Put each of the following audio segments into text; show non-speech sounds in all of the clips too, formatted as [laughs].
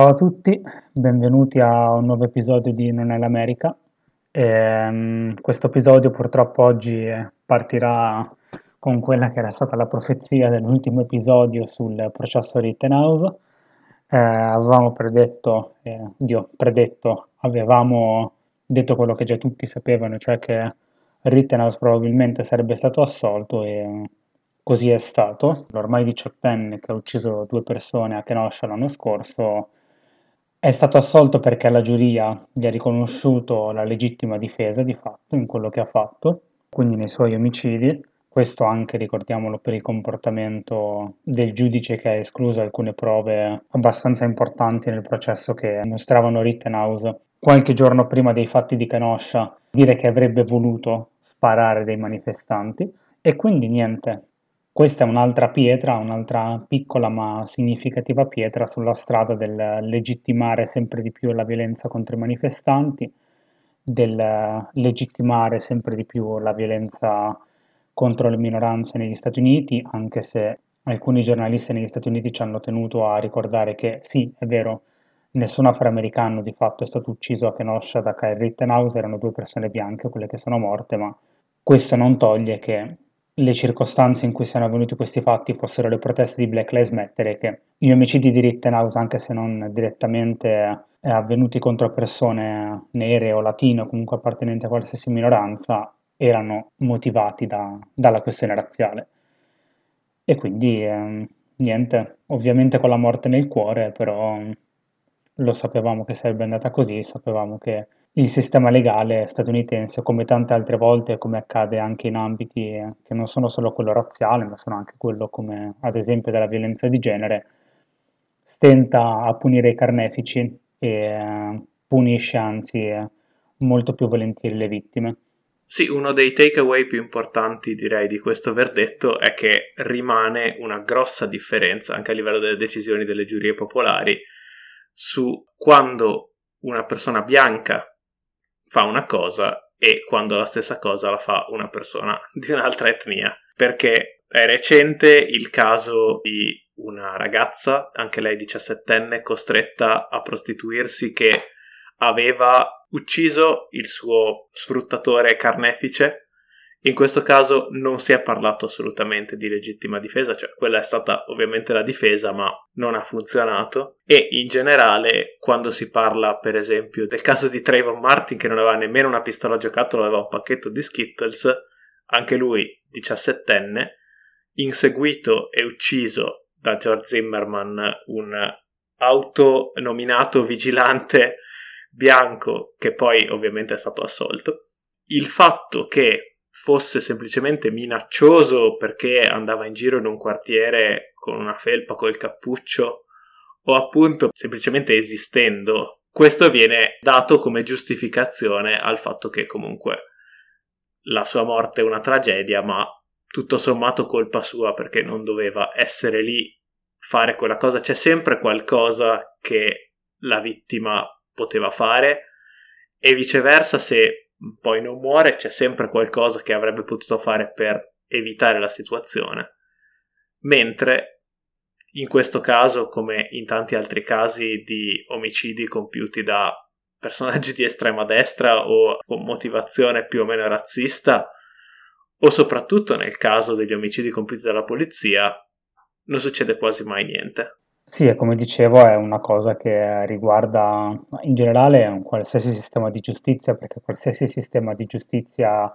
Ciao a tutti, benvenuti a un nuovo episodio di Non è l'America. Ehm, questo episodio purtroppo oggi partirà con quella che era stata la profezia dell'ultimo episodio sul processo Rittenhouse. Eh, avevamo predetto, eh, Dio, predetto, avevamo detto quello che già tutti sapevano, cioè che Rittenhouse probabilmente sarebbe stato assolto e così è stato. L'ormai diciottenne che ha ucciso due persone a Kenosha l'anno scorso è stato assolto perché la giuria gli ha riconosciuto la legittima difesa di fatto in quello che ha fatto, quindi nei suoi omicidi. Questo anche, ricordiamolo, per il comportamento del giudice che ha escluso alcune prove abbastanza importanti nel processo che mostravano Rittenhouse qualche giorno prima dei fatti di Kenosha dire che avrebbe voluto sparare dei manifestanti. E quindi niente, questa è un'altra pietra, un'altra piccola ma significativa pietra sulla strada del legittimare sempre di più la violenza contro i manifestanti, del legittimare sempre di più la violenza contro le minoranze negli Stati Uniti, anche se alcuni giornalisti negli Stati Uniti ci hanno tenuto a ricordare che sì, è vero, nessun afroamericano di fatto è stato ucciso a Kenosha da Kyle Rittenhouse, erano due persone bianche quelle che sono morte, ma questo non toglie che le circostanze in cui siano avvenuti questi fatti fossero le proteste di Black Lives Matter che gli omicidi di Rittenhouse, anche se non direttamente eh, avvenuti contro persone nere o latine o comunque appartenenti a qualsiasi minoranza, erano motivati da, dalla questione razziale. E quindi eh, niente, ovviamente con la morte nel cuore, però lo sapevamo che sarebbe andata così, sapevamo che il sistema legale statunitense, come tante altre volte, come accade anche in ambiti che non sono solo quello razziale, ma sono anche quello come ad esempio della violenza di genere, tenta a punire i carnefici e eh, punisce anzi molto più volentieri le vittime. Sì, uno dei takeaway più importanti direi di questo verdetto è che rimane una grossa differenza anche a livello delle decisioni delle giurie popolari su quando una persona bianca fa una cosa e quando la stessa cosa la fa una persona [laughs] di un'altra etnia. Perché è recente il caso di una ragazza, anche lei diciassettenne, costretta a prostituirsi che aveva ucciso il suo sfruttatore carnefice in questo caso non si è parlato assolutamente di legittima difesa, cioè quella è stata ovviamente la difesa, ma non ha funzionato. E in generale, quando si parla, per esempio, del caso di Trayvon Martin, che non aveva nemmeno una pistola giocattolo, aveva un pacchetto di Skittles, anche lui, diciassettenne, inseguito e ucciso da George Zimmerman, un autonominato vigilante bianco che poi ovviamente è stato assolto. Il fatto che fosse semplicemente minaccioso perché andava in giro in un quartiere con una felpa col cappuccio o appunto semplicemente esistendo. Questo viene dato come giustificazione al fatto che comunque la sua morte è una tragedia, ma tutto sommato colpa sua perché non doveva essere lì, fare quella cosa. C'è sempre qualcosa che la vittima poteva fare e viceversa se poi non muore, c'è sempre qualcosa che avrebbe potuto fare per evitare la situazione. Mentre in questo caso, come in tanti altri casi di omicidi compiuti da personaggi di estrema destra o con motivazione più o meno razzista, o soprattutto nel caso degli omicidi compiuti dalla polizia, non succede quasi mai niente. Sì, come dicevo è una cosa che riguarda in generale un qualsiasi sistema di giustizia, perché qualsiasi sistema di giustizia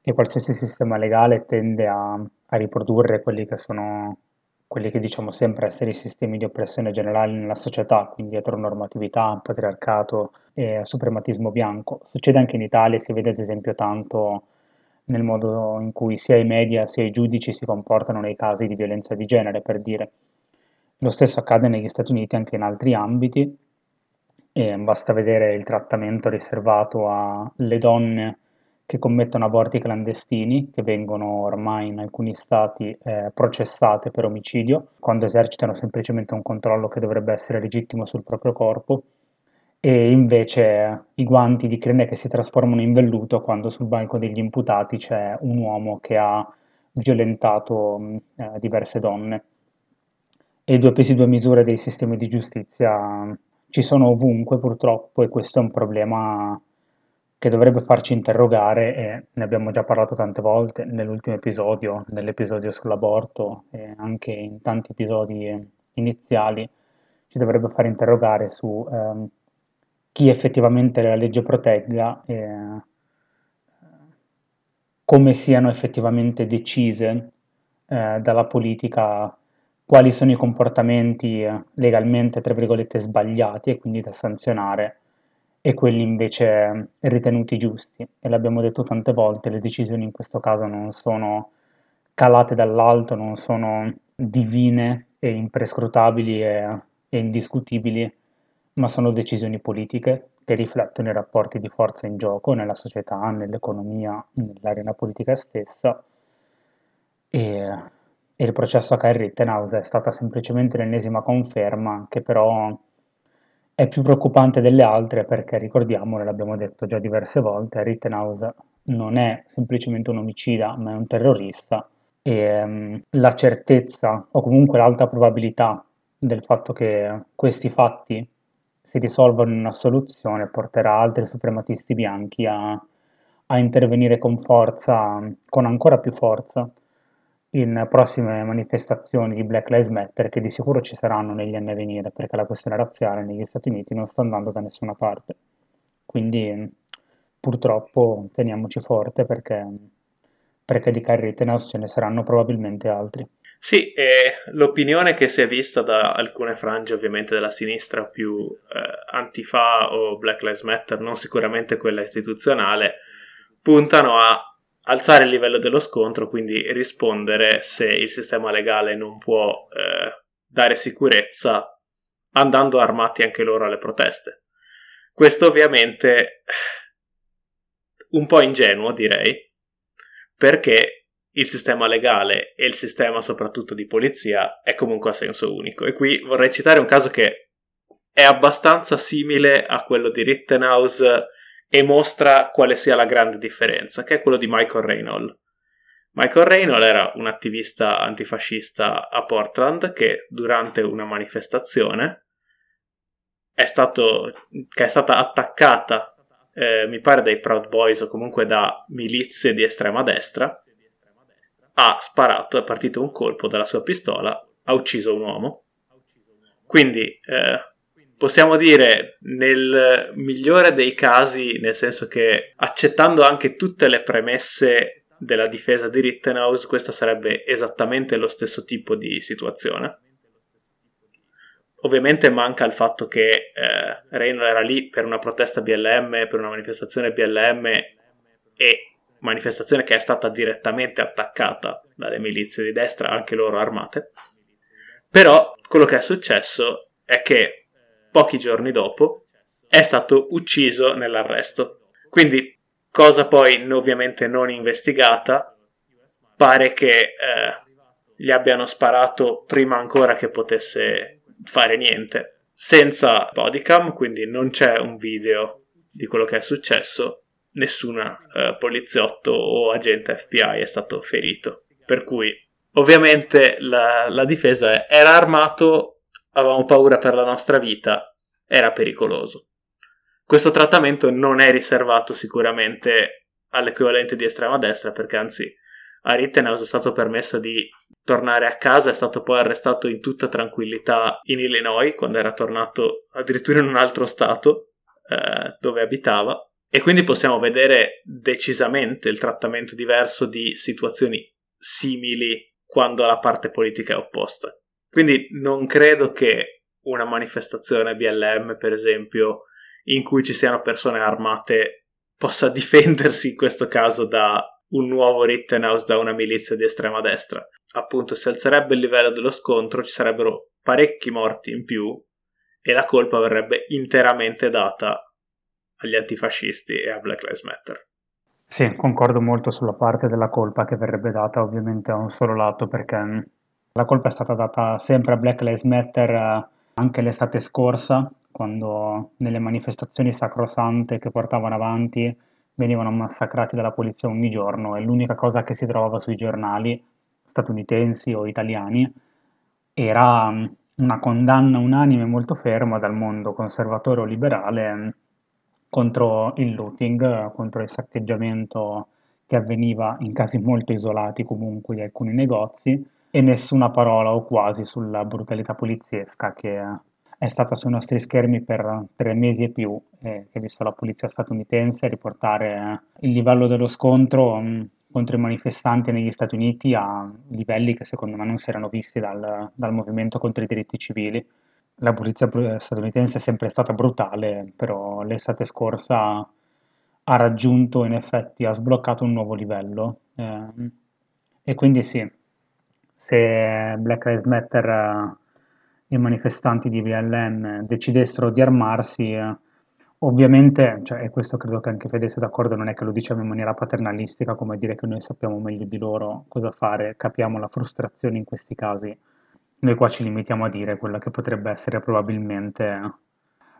e qualsiasi sistema legale tende a, a riprodurre quelli che sono quelli che diciamo sempre essere i sistemi di oppressione generali nella società, quindi eteronormatività, patriarcato e suprematismo bianco. Succede anche in Italia, si vede ad esempio tanto nel modo in cui sia i media sia i giudici si comportano nei casi di violenza di genere, per dire. Lo stesso accade negli Stati Uniti anche in altri ambiti, e basta vedere il trattamento riservato alle donne che commettono aborti clandestini, che vengono ormai in alcuni stati eh, processate per omicidio, quando esercitano semplicemente un controllo che dovrebbe essere legittimo sul proprio corpo, e invece i guanti di crine che si trasformano in velluto quando sul banco degli imputati c'è un uomo che ha violentato eh, diverse donne e due pesi due misure dei sistemi di giustizia ci sono ovunque purtroppo e questo è un problema che dovrebbe farci interrogare e ne abbiamo già parlato tante volte nell'ultimo episodio, nell'episodio sull'aborto e anche in tanti episodi iniziali, ci dovrebbe far interrogare su ehm, chi effettivamente la legge protegga e come siano effettivamente decise eh, dalla politica quali sono i comportamenti eh, legalmente, tra virgolette, sbagliati e quindi da sanzionare e quelli invece ritenuti giusti. E l'abbiamo detto tante volte, le decisioni in questo caso non sono calate dall'alto, non sono divine e imprescrutabili e, e indiscutibili, ma sono decisioni politiche che riflettono i rapporti di forza in gioco nella società, nell'economia, nell'arena politica stessa. E il processo a Kyle Rittenhouse è stata semplicemente l'ennesima conferma che però è più preoccupante delle altre perché ricordiamolo, l'abbiamo detto già diverse volte, Rittenhouse non è semplicemente un omicida, ma è un terrorista e um, la certezza o comunque l'alta probabilità del fatto che questi fatti si risolvano in una soluzione porterà altri suprematisti bianchi a, a intervenire con forza, con ancora più forza in prossime manifestazioni di Black Lives Matter che di sicuro ci saranno negli anni a venire perché la questione razziale negli Stati Uniti non sta andando da nessuna parte. Quindi purtroppo teniamoci forte perché, perché di Kyrie Rittenhouse ce ne saranno probabilmente altri. Sì, e l'opinione che si è vista da alcune frange ovviamente della sinistra più eh, antifa o Black Lives Matter, non sicuramente quella istituzionale, puntano a alzare il livello dello scontro, quindi rispondere se il sistema legale non può eh, dare sicurezza andando armati anche loro alle proteste. Questo ovviamente un po' ingenuo direi, perché il sistema legale e il sistema soprattutto di polizia è comunque a senso unico. E qui vorrei citare un caso che è abbastanza simile a quello di Rittenhouse e mostra quale sia la grande differenza, che è quello di Michael Reynolds. Michael Reynolds era un attivista antifascista a Portland che durante una manifestazione è, stato, è stata attaccata, eh, mi pare dai Proud Boys o comunque da milizie di estrema destra, ha sparato, è partito un colpo dalla sua pistola, ha ucciso un uomo. Quindi eh, possiamo dire nel migliore dei casi, nel senso che accettando anche tutte le premesse della difesa di Rittenhouse, questa sarebbe esattamente lo stesso tipo di situazione. Ovviamente manca il fatto che eh, Reynolds era lì per una protesta BLM, per una manifestazione BLM e manifestazione che è stata direttamente attaccata dalle milizie di destra, anche loro armate. Però quello che è successo è che pochi giorni dopo, è stato ucciso nell'arresto. Quindi, cosa poi ovviamente non investigata, pare che eh, gli abbiano sparato prima ancora che potesse fare niente, senza bodycam, quindi non c'è un video di quello che è successo, nessun eh, poliziotto o agente FBI è stato ferito. Per cui, ovviamente, la, la difesa era armato avevamo paura per la nostra vita, era pericoloso. Questo trattamento non è riservato sicuramente all'equivalente di estrema destra, perché anzi a Rittenhouse è stato permesso di tornare a casa, è stato poi arrestato in tutta tranquillità in Illinois, quando era tornato addirittura in un altro stato eh, dove abitava. E quindi possiamo vedere decisamente il trattamento diverso di situazioni simili quando la parte politica è opposta. Quindi non credo che una manifestazione BLM, per esempio, in cui ci siano persone armate possa [laughs] difendersi in questo caso da un nuovo Rittenhouse da una milizia di estrema destra. Appunto, si alzerebbe il livello dello scontro, ci sarebbero parecchi morti in più e la colpa verrebbe interamente data agli antifascisti e a Black Lives Matter. Sì, concordo molto sulla parte della colpa che verrebbe data ovviamente a un solo lato perché la colpa è stata data sempre a Black Lives Matter eh, anche l'estate scorsa, quando nelle manifestazioni sacrosante che portavano avanti venivano massacrati dalla polizia ogni giorno e l'unica cosa che si trovava sui giornali statunitensi o italiani era mm, una condanna unanime molto ferma dal mondo conservatore o liberale contro il looting, contro il saccheggiamento che avveniva in casi molto isolati comunque di alcuni negozi e nessuna parola o quasi sulla brutalità poliziesca che è stata sui nostri schermi per tre mesi e più e che ha visto la polizia statunitense riportare il livello dello scontro contro i manifestanti negli Stati Uniti a livelli che secondo me non si erano visti dal, dal movimento contro i diritti civili. La polizia statunitense è sempre stata brutale, però l'estate scorsa ha raggiunto in effetti, ha sbloccato un nuovo livello. Eh, e quindi sì, se Black Lives Matter, eh, i manifestanti di BLM decidessero di armarsi, eh, Ovviamente, cioè, e questo credo che anche Fede sia d'accordo, non è che lo diciamo in maniera paternalistica, come dire che noi sappiamo meglio di loro cosa fare, capiamo la frustrazione in questi casi. Noi qua ci limitiamo a dire quella che potrebbe essere probabilmente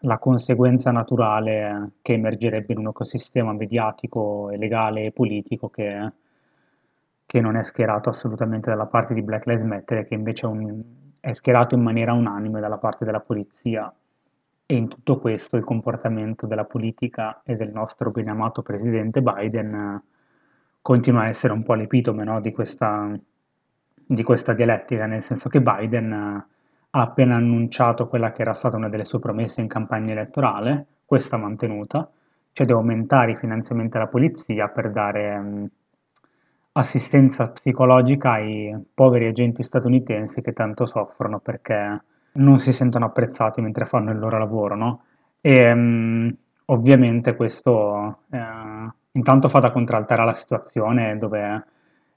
la conseguenza naturale che emergerebbe in un ecosistema mediatico e legale e politico che, che non è schierato assolutamente dalla parte di Black Lives Matter che invece è, un, è schierato in maniera unanime dalla parte della polizia. E in tutto questo il comportamento della politica e del nostro ben amato presidente Biden eh, continua a essere un po' l'epitome no, di, questa, di, questa, dialettica, nel senso che Biden eh, ha appena annunciato quella che era stata una delle sue promesse in campagna elettorale, questa mantenuta, cioè di aumentare i finanziamenti alla polizia per dare um, assistenza psicologica ai poveri agenti statunitensi che tanto soffrono perché non si sentono apprezzati mentre fanno il loro lavoro, no? E um, ovviamente questo eh, intanto fa da contraltare alla situazione dove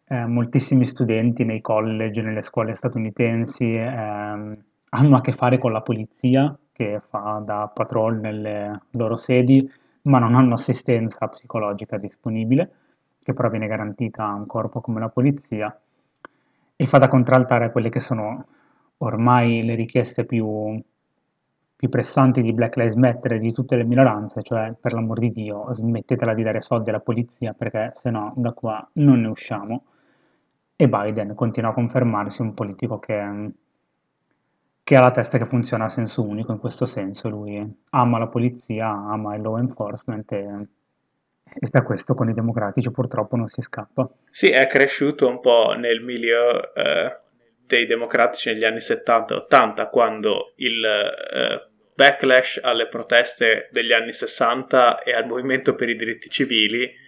eh, moltissimi studenti nei college, nelle scuole statunitensi eh, hanno a che fare con la polizia che fa da patrol nelle loro sedi, ma non hanno assistenza psicologica disponibile, che però viene garantita a un corpo come la polizia, e fa da contraltare a quelle che sono ormai le richieste più, più pressanti di Black Lives Matter e di tutte le minoranze, cioè per l'amor di Dio smettetela di dare soldi alla polizia perché se no da qua non ne usciamo. E Biden continua a confermarsi un politico che, che ha la testa che funziona a senso unico in questo senso. Lui ama la polizia, ama il law enforcement e, e da questo con i democratici purtroppo non si scappa. Sì, è cresciuto un po' nel milieu eh, dei democratici negli anni 70 e 80, quando il eh, backlash alle proteste degli anni 60 e al movimento per i diritti civili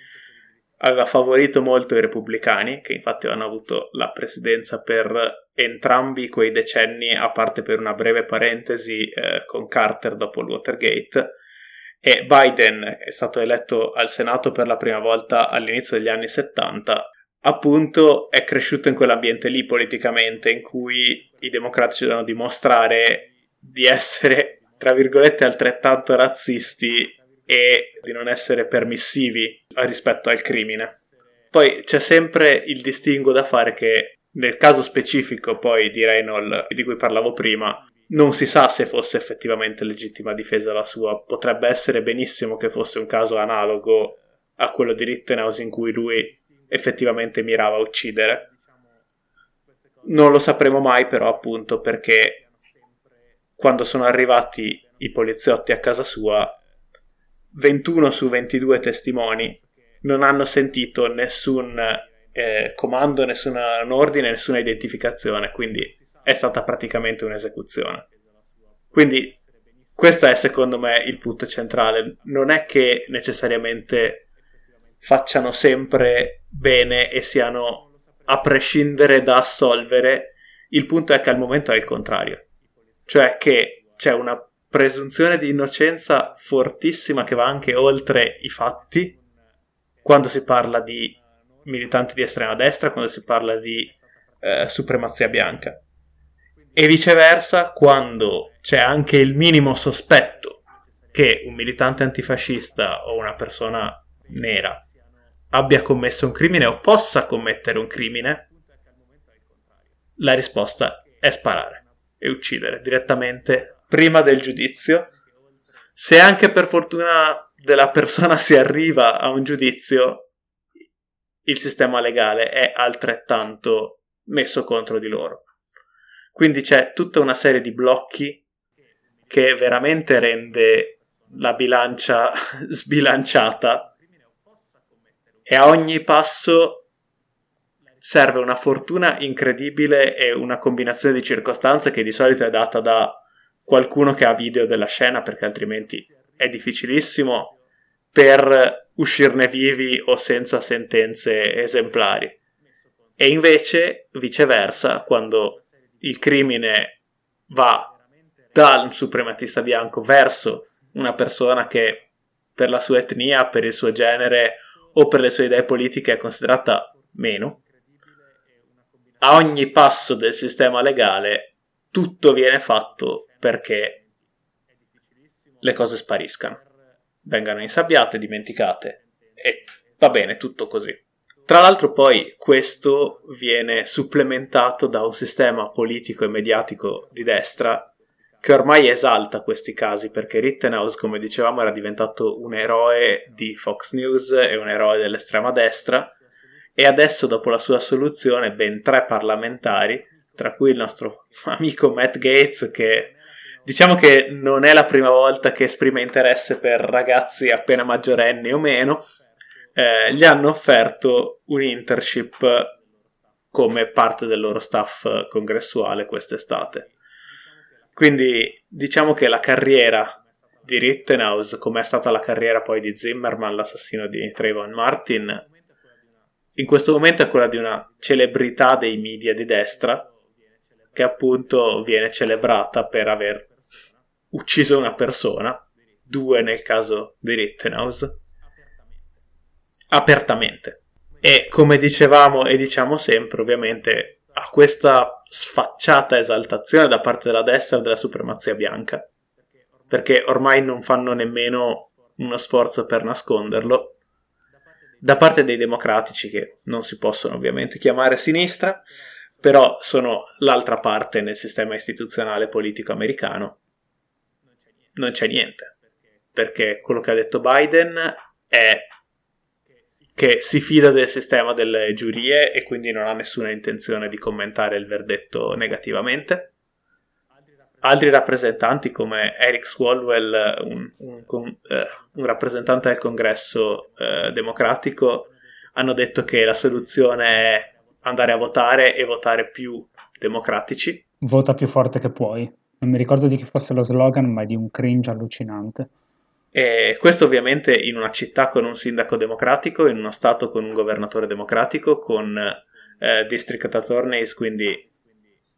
aveva favorito molto i repubblicani, che infatti hanno avuto la presidenza per entrambi quei decenni, a parte per una breve parentesi eh, con Carter dopo il Watergate. E Biden è stato eletto al Senato per la prima volta all'inizio degli anni 70 appunto è cresciuto in quell'ambiente lì politicamente in cui i democratici devono dimostrare di essere, tra virgolette, altrettanto razzisti e di non essere permissivi rispetto al crimine. Poi c'è sempre il distinguo da fare che nel caso specifico poi di Reynolds di cui parlavo prima non si sa se fosse effettivamente legittima difesa la sua, potrebbe essere benissimo che fosse un caso analogo a quello di Rittenhouse in cui lui effettivamente mirava a uccidere. Non lo sapremo mai però appunto perché quando sono arrivati i poliziotti a casa sua 21 su 22 testimoni non hanno sentito nessun eh, comando, nessun ordine, nessuna identificazione, quindi è stata praticamente un'esecuzione. Quindi questo è secondo me il punto centrale, non è che necessariamente facciano sempre bene e siano a prescindere da assolvere. Il punto è che al momento è il contrario, cioè che c'è una presunzione di innocenza fortissima che va anche oltre i fatti quando si parla di militanti di estrema destra, quando si parla di eh, supremazia bianca. E viceversa, quando c'è anche il minimo sospetto che un militante antifascista o una persona nera abbia commesso un crimine o possa commettere un crimine, la risposta è sparare e uccidere direttamente prima del giudizio. Se anche per fortuna della persona [laughs] si arriva a un giudizio, il sistema legale è altrettanto messo contro di loro. Quindi c'è tutta una serie di blocchi che veramente rende la bilancia [laughs] sbilanciata e a ogni passo serve una fortuna incredibile e una combinazione di circostanze che di solito è data da qualcuno che ha video della scena perché altrimenti è difficilissimo per uscirne vivi o senza sentenze esemplari. E invece, viceversa, quando il crimine va dal suprematista bianco verso una persona che per la sua etnia, per il suo genere o per le sue idee politiche è considerata meno, a ogni passo del sistema legale tutto viene fatto perché le cose spariscano, vengano insabbiate, dimenticate e va bene tutto così. Tra l'altro poi questo viene supplementato da un sistema politico e mediatico di destra che ormai esalta questi casi perché Rittenhouse, come dicevamo, era diventato un eroe di Fox News e un eroe dell'estrema destra. E adesso dopo la sua assoluzione ben tre parlamentari, tra cui il nostro [laughs] amico Matt Gates che diciamo che non è la prima volta che esprime interesse per ragazzi appena maggiorenni o meno, eh, gli hanno offerto un internship come parte del loro staff congressuale quest'estate. Quindi diciamo che la carriera di Rittenhouse, come è stata la carriera poi di Zimmerman, l'assassino di Trayvon Martin, in questo momento è quella di una celebrità dei media di destra che appunto viene celebrata per aver ucciso una persona, due nel caso di Rittenhouse, apertamente. E come dicevamo e diciamo sempre, ovviamente, a questa sfacciata esaltazione da parte della destra della supremazia bianca, perché ormai non fanno nemmeno uno sforzo per nasconderlo, da parte dei democratici, che non si possono ovviamente chiamare sinistra, però sono l'altra parte nel sistema istituzionale politico americano, non c'è niente, perché quello che ha detto Biden è che si fida del sistema delle giurie e quindi non ha nessuna intenzione di commentare il verdetto negativamente. Altri rappresentanti come Eric Swalwell, un, un, un, eh, un rappresentante del congresso eh, democratico, hanno detto che la soluzione è andare a votare e votare più democratici. Vota più forte che puoi. Non mi ricordo di chi fosse lo slogan, ma di un cringe allucinante. E questo ovviamente in una città con un sindaco democratico, in uno stato con un governatore democratico, con eh, district attorneys, quindi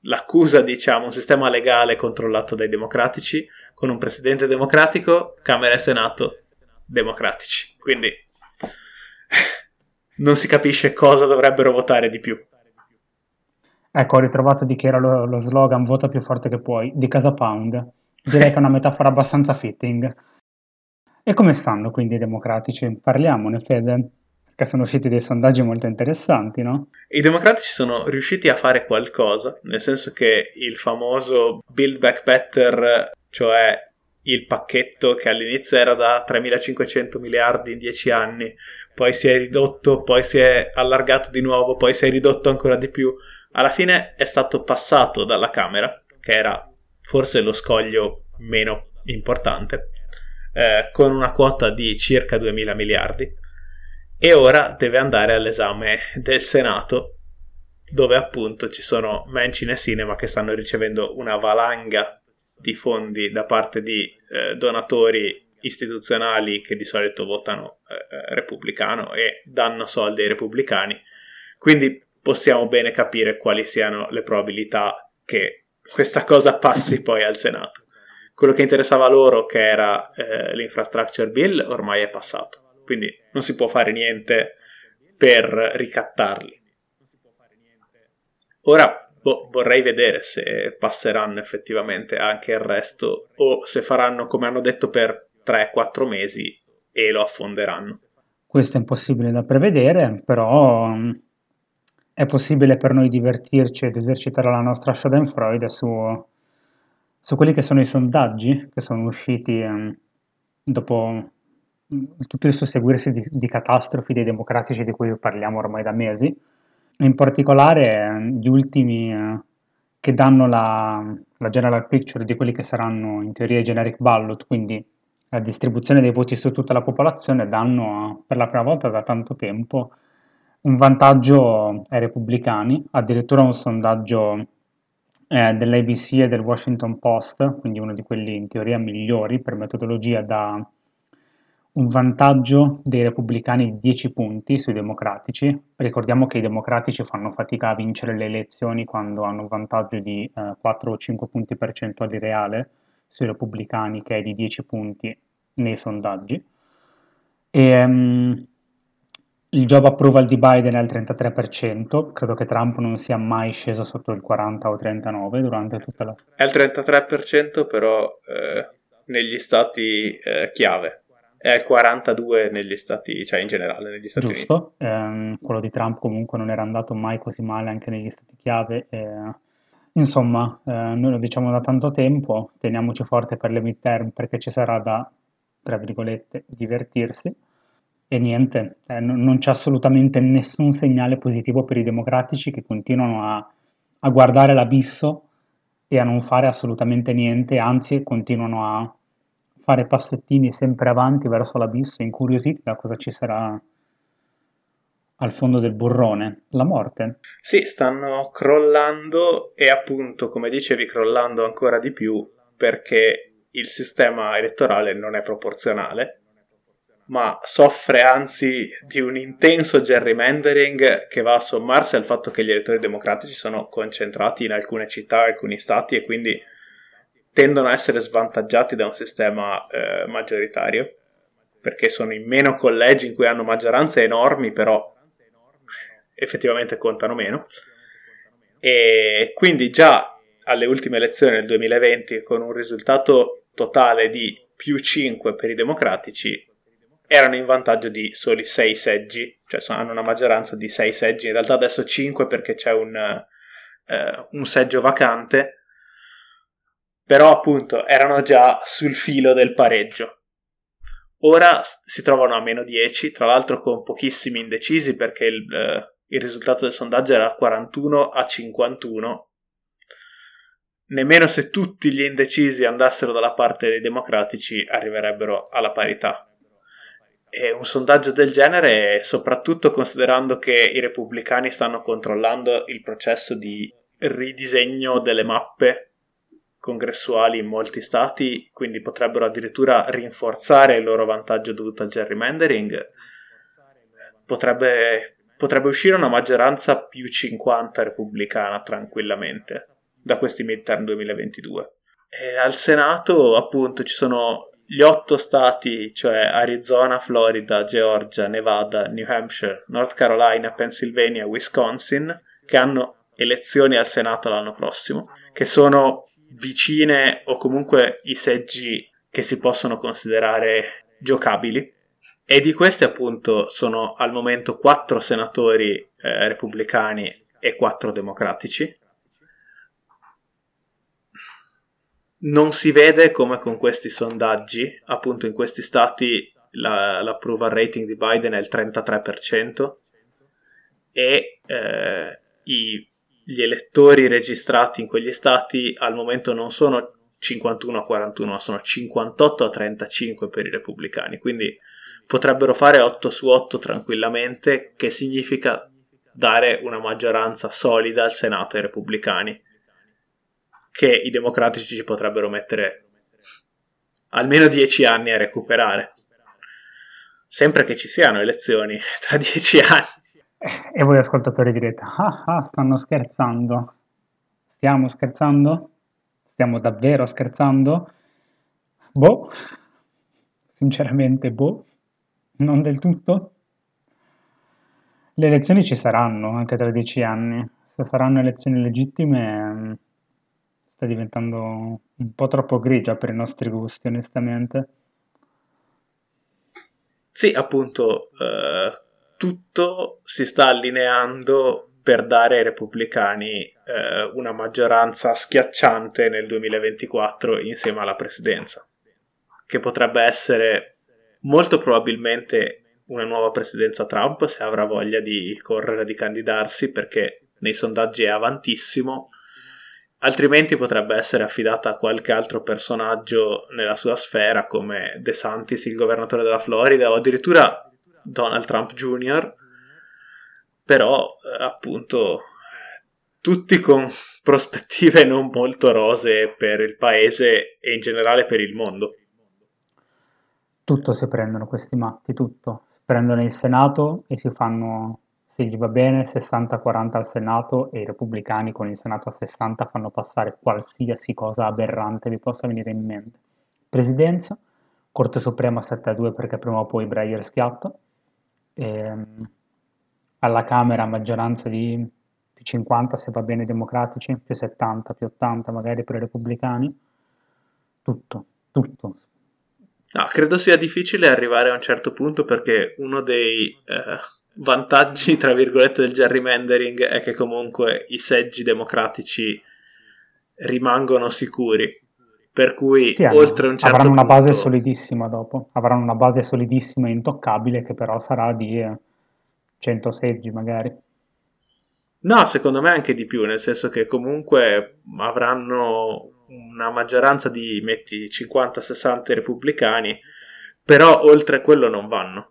l'accusa, diciamo, un sistema legale controllato dai democratici, con un presidente democratico, Camera e Senato democratici. Quindi [laughs] non si capisce cosa dovrebbero votare di più. Ecco, ho ritrovato di che era lo, lo slogan vota più forte che puoi, di Casa Pound. Direi che è una metafora abbastanza fitting. E come stanno quindi i democratici? Parliamone, Fede, perché sono usciti dei sondaggi molto interessanti, no? I democratici sono riusciti a fare qualcosa, nel senso che il famoso Build Back Better, cioè il pacchetto che all'inizio era da 3.500 miliardi in 10 anni, poi si è ridotto, poi si è allargato di nuovo, poi si è ridotto ancora di più, alla fine è stato passato dalla Camera, che era forse lo scoglio meno importante, eh, con una quota di circa 2.000 miliardi e ora deve andare all'esame del Senato dove appunto ci sono Manchin e Cinema che stanno ricevendo una valanga di fondi da parte di eh, donatori istituzionali che di solito votano eh, eh repubblicano e danno soldi ai repubblicani. Quindi possiamo bene capire quali siano le probabilità che questa cosa passi [laughs] poi al Senato quello che interessava loro, che era eh, l'infrastructure bill, ormai è passato. Quindi non si può fare niente per ricattarli. Ora boh, vorrei vedere se passeranno effettivamente anche il resto o se faranno come hanno detto per 3-4 mesi e lo affonderanno. Questo è impossibile da prevedere, però mm, è possibile per noi divertirci ed esercitare la nostra Schadenfreude su su quelli che sono i sondaggi che sono usciti ehm, dopo mm, tutto il susseguirsi di, di, catastrofi dei democratici di cui parliamo ormai da mesi, in particolare ehm, gli ultimi eh, che danno la, la general picture di quelli che saranno in teoria i generic ballot, quindi la distribuzione dei voti su tutta la popolazione, danno per la prima volta da tanto tempo un vantaggio ai repubblicani, addirittura un sondaggio eh, dell'ABC e del Washington Post, quindi uno di quelli in teoria migliori per metodologia, dà un vantaggio dei repubblicani di 10 punti sui democratici. Ricordiamo che i democratici fanno fatica a vincere le elezioni quando hanno un vantaggio di eh, 4 o 5 punti percentuali reale sui repubblicani, che è di 10 punti nei sondaggi. E, um, il job approval di Biden è al 33%, credo che Trump non sia mai sceso sotto il 40 o 39 durante tutta la... È il 33% però eh, negli stati eh, chiave, è il 42 negli stati, cioè in generale negli Stati Giusto. Uniti. Ehm, quello di Trump comunque non era andato mai così male anche negli stati chiave. Eh, insomma, eh, noi lo diciamo da tanto tempo, teniamoci forte per le midterm perché ci sarà da, tra virgolette, divertirsi e niente, eh, non, non, c'è assolutamente nessun segnale positivo per i democratici che continuano a, a, guardare l'abisso e a non fare assolutamente niente, anzi continuano a fare passettini sempre avanti verso l'abisso, incuriositi da cosa ci sarà al fondo del burrone, la morte. Sì, stanno crollando e appunto, come dicevi, crollando ancora di più perché il sistema elettorale non è proporzionale ma soffre anzi di un intenso gerrymandering che va a sommarsi al fatto che gli elettori democratici sono concentrati in alcune città, alcuni stati e quindi tendono a essere svantaggiati da un sistema eh, maggioritario perché sono in meno collegi in cui hanno maggioranze enormi però effettivamente contano meno. E quindi già alle ultime elezioni del 2020 con un risultato totale di più 5 per i democratici erano in vantaggio di soli 6 seggi, cioè hanno una maggioranza di 6 seggi, in realtà adesso 5 perché c'è un, eh, un seggio vacante, però appunto erano già sul filo del pareggio. Ora si trovano a meno 10, tra l'altro con pochissimi indecisi perché il, eh, il risultato del sondaggio era 41 a 51. Nemmeno se tutti gli indecisi andassero dalla parte dei democratici arriverebbero alla parità. E un sondaggio del genere, soprattutto considerando che i repubblicani stanno controllando il processo di ridisegno delle mappe congressuali in molti stati, quindi potrebbero addirittura rinforzare il loro vantaggio dovuto al gerrymandering, potrebbe, potrebbe uscire una maggioranza più 50 repubblicana tranquillamente da questi midterm 2022. E al Senato, appunto, ci sono gli otto stati, cioè Arizona, Florida, Georgia, Nevada, New Hampshire, North Carolina, Pennsylvania, Wisconsin, che hanno elezioni al Senato l'anno prossimo, che sono vicine o comunque i seggi che si possono considerare giocabili. E di questi appunto sono al momento quattro senatori eh, repubblicani e quattro democratici. Non si vede come con questi sondaggi, appunto in questi stati la, l'approval rating di Biden è il 33% e eh, i, gli elettori registrati in quegli stati al momento non sono 51 a 41, ma sono 58 a 35 per i repubblicani, quindi potrebbero fare 8 su 8 tranquillamente, che significa dare una maggioranza solida al Senato ai repubblicani che i democratici ci potrebbero mettere almeno dieci anni a recuperare. Sempre che ci siano elezioni [laughs] tra dieci anni. E voi ascoltatori direte, ah, ah, stanno scherzando. Stiamo scherzando? Stiamo davvero scherzando? Boh, sinceramente boh, non del tutto. Le elezioni ci saranno anche tra dieci anni. Se saranno elezioni legittime sta diventando un po' troppo grigia per i nostri gusti, onestamente. Sì, appunto, eh, tutto si sta allineando per dare ai repubblicani eh, una maggioranza schiacciante nel 2024 insieme alla presidenza, che potrebbe essere molto probabilmente una nuova presidenza Trump se avrà voglia di correre di candidarsi perché nei sondaggi è avantissimo altrimenti potrebbe essere affidata a qualche altro personaggio nella sua sfera come De Santis, il governatore della Florida, o addirittura Donald Trump Jr., però eh, appunto tutti con [laughs] prospettive non molto rosee per il paese e in generale per il mondo. Tutto si prendono questi matti, tutto. Prendono il Senato e si fanno se gli va bene 60-40 al Senato e i repubblicani con il Senato a 60 fanno passare qualsiasi cosa aberrante vi possa venire in mente. Presidenza, Corte Suprema 7-2 perché prima o poi Breyer schiatta, ehm, alla Camera maggioranza di più 50 se va bene i democratici, più 70, più 80 magari per i repubblicani, tutto, tutto. No, credo sia difficile arrivare a un certo punto perché uno dei... Eh vantaggi, tra virgolette, del gerrymandering è che comunque i seggi democratici rimangono sicuri. Per cui, sì, oltre un certo avranno punto... una base solidissima dopo. Avranno una base solidissima e intoccabile che però sarà di 100 seggi magari. No, secondo me anche di più, nel senso che comunque avranno una maggioranza di, metti, 50-60 repubblicani, però oltre quello non vanno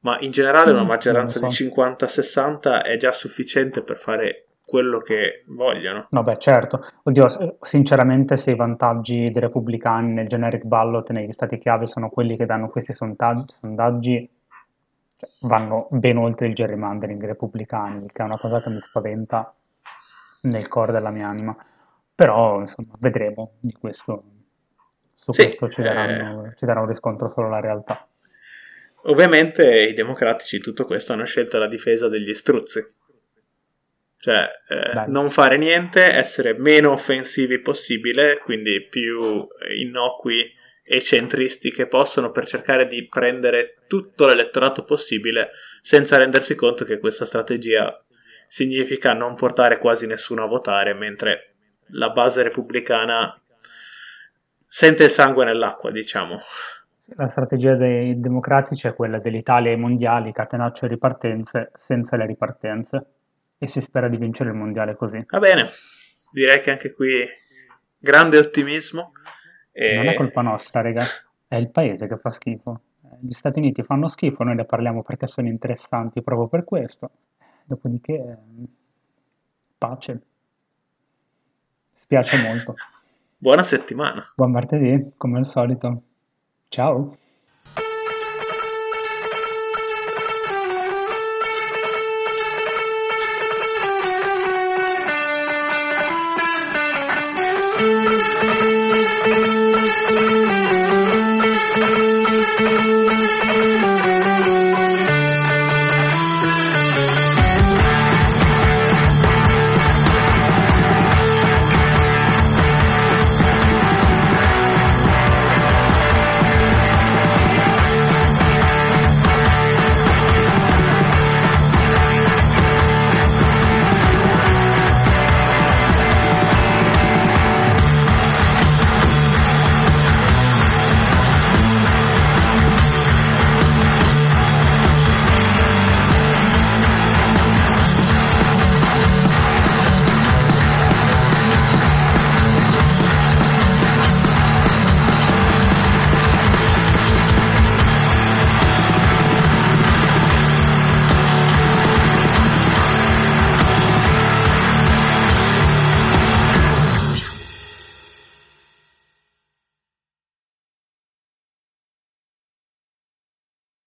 ma in generale una maggioranza so. di 50-60 è già sufficiente per fare quello che vogliono. No, beh, certo. Oddio, sinceramente, se i vantaggi dei repubblicani nel generic ballot negli stati chiave sono quelli che danno questi sondaggi, sondaggi cioè, vanno ben oltre il gerrymandering repubblicani, che è una cosa che mi spaventa nel cuore della mia anima. Però, insomma, vedremo di questo. Su sì, questo ci daranno, eh... ci darà un riscontro solo la realtà. Ovviamente i democratici in tutto questo hanno scelto la difesa degli struzzi. Cioè, eh, non fare niente, essere meno offensivi possibile, quindi più innocui e centristi che possono per cercare di prendere tutto l'elettorato possibile senza rendersi conto che questa strategia significa non portare quasi nessuno a votare, mentre la base repubblicana sente il sangue nell'acqua, diciamo. La strategia dei democratici è quella dell'Italia ai mondiali, catenaccio e ripartenze, senza le ripartenze. E si spera di vincere il mondiale così. Va bene, direi che anche qui grande ottimismo. E... Non è colpa nostra, raga, è il paese che fa schifo. Gli Stati Uniti fanno schifo, noi ne parliamo perché sono interessanti proprio per questo. Dopodiché, pace. Spiace molto. Buona settimana. Buon martedì, come al solito. Ciao.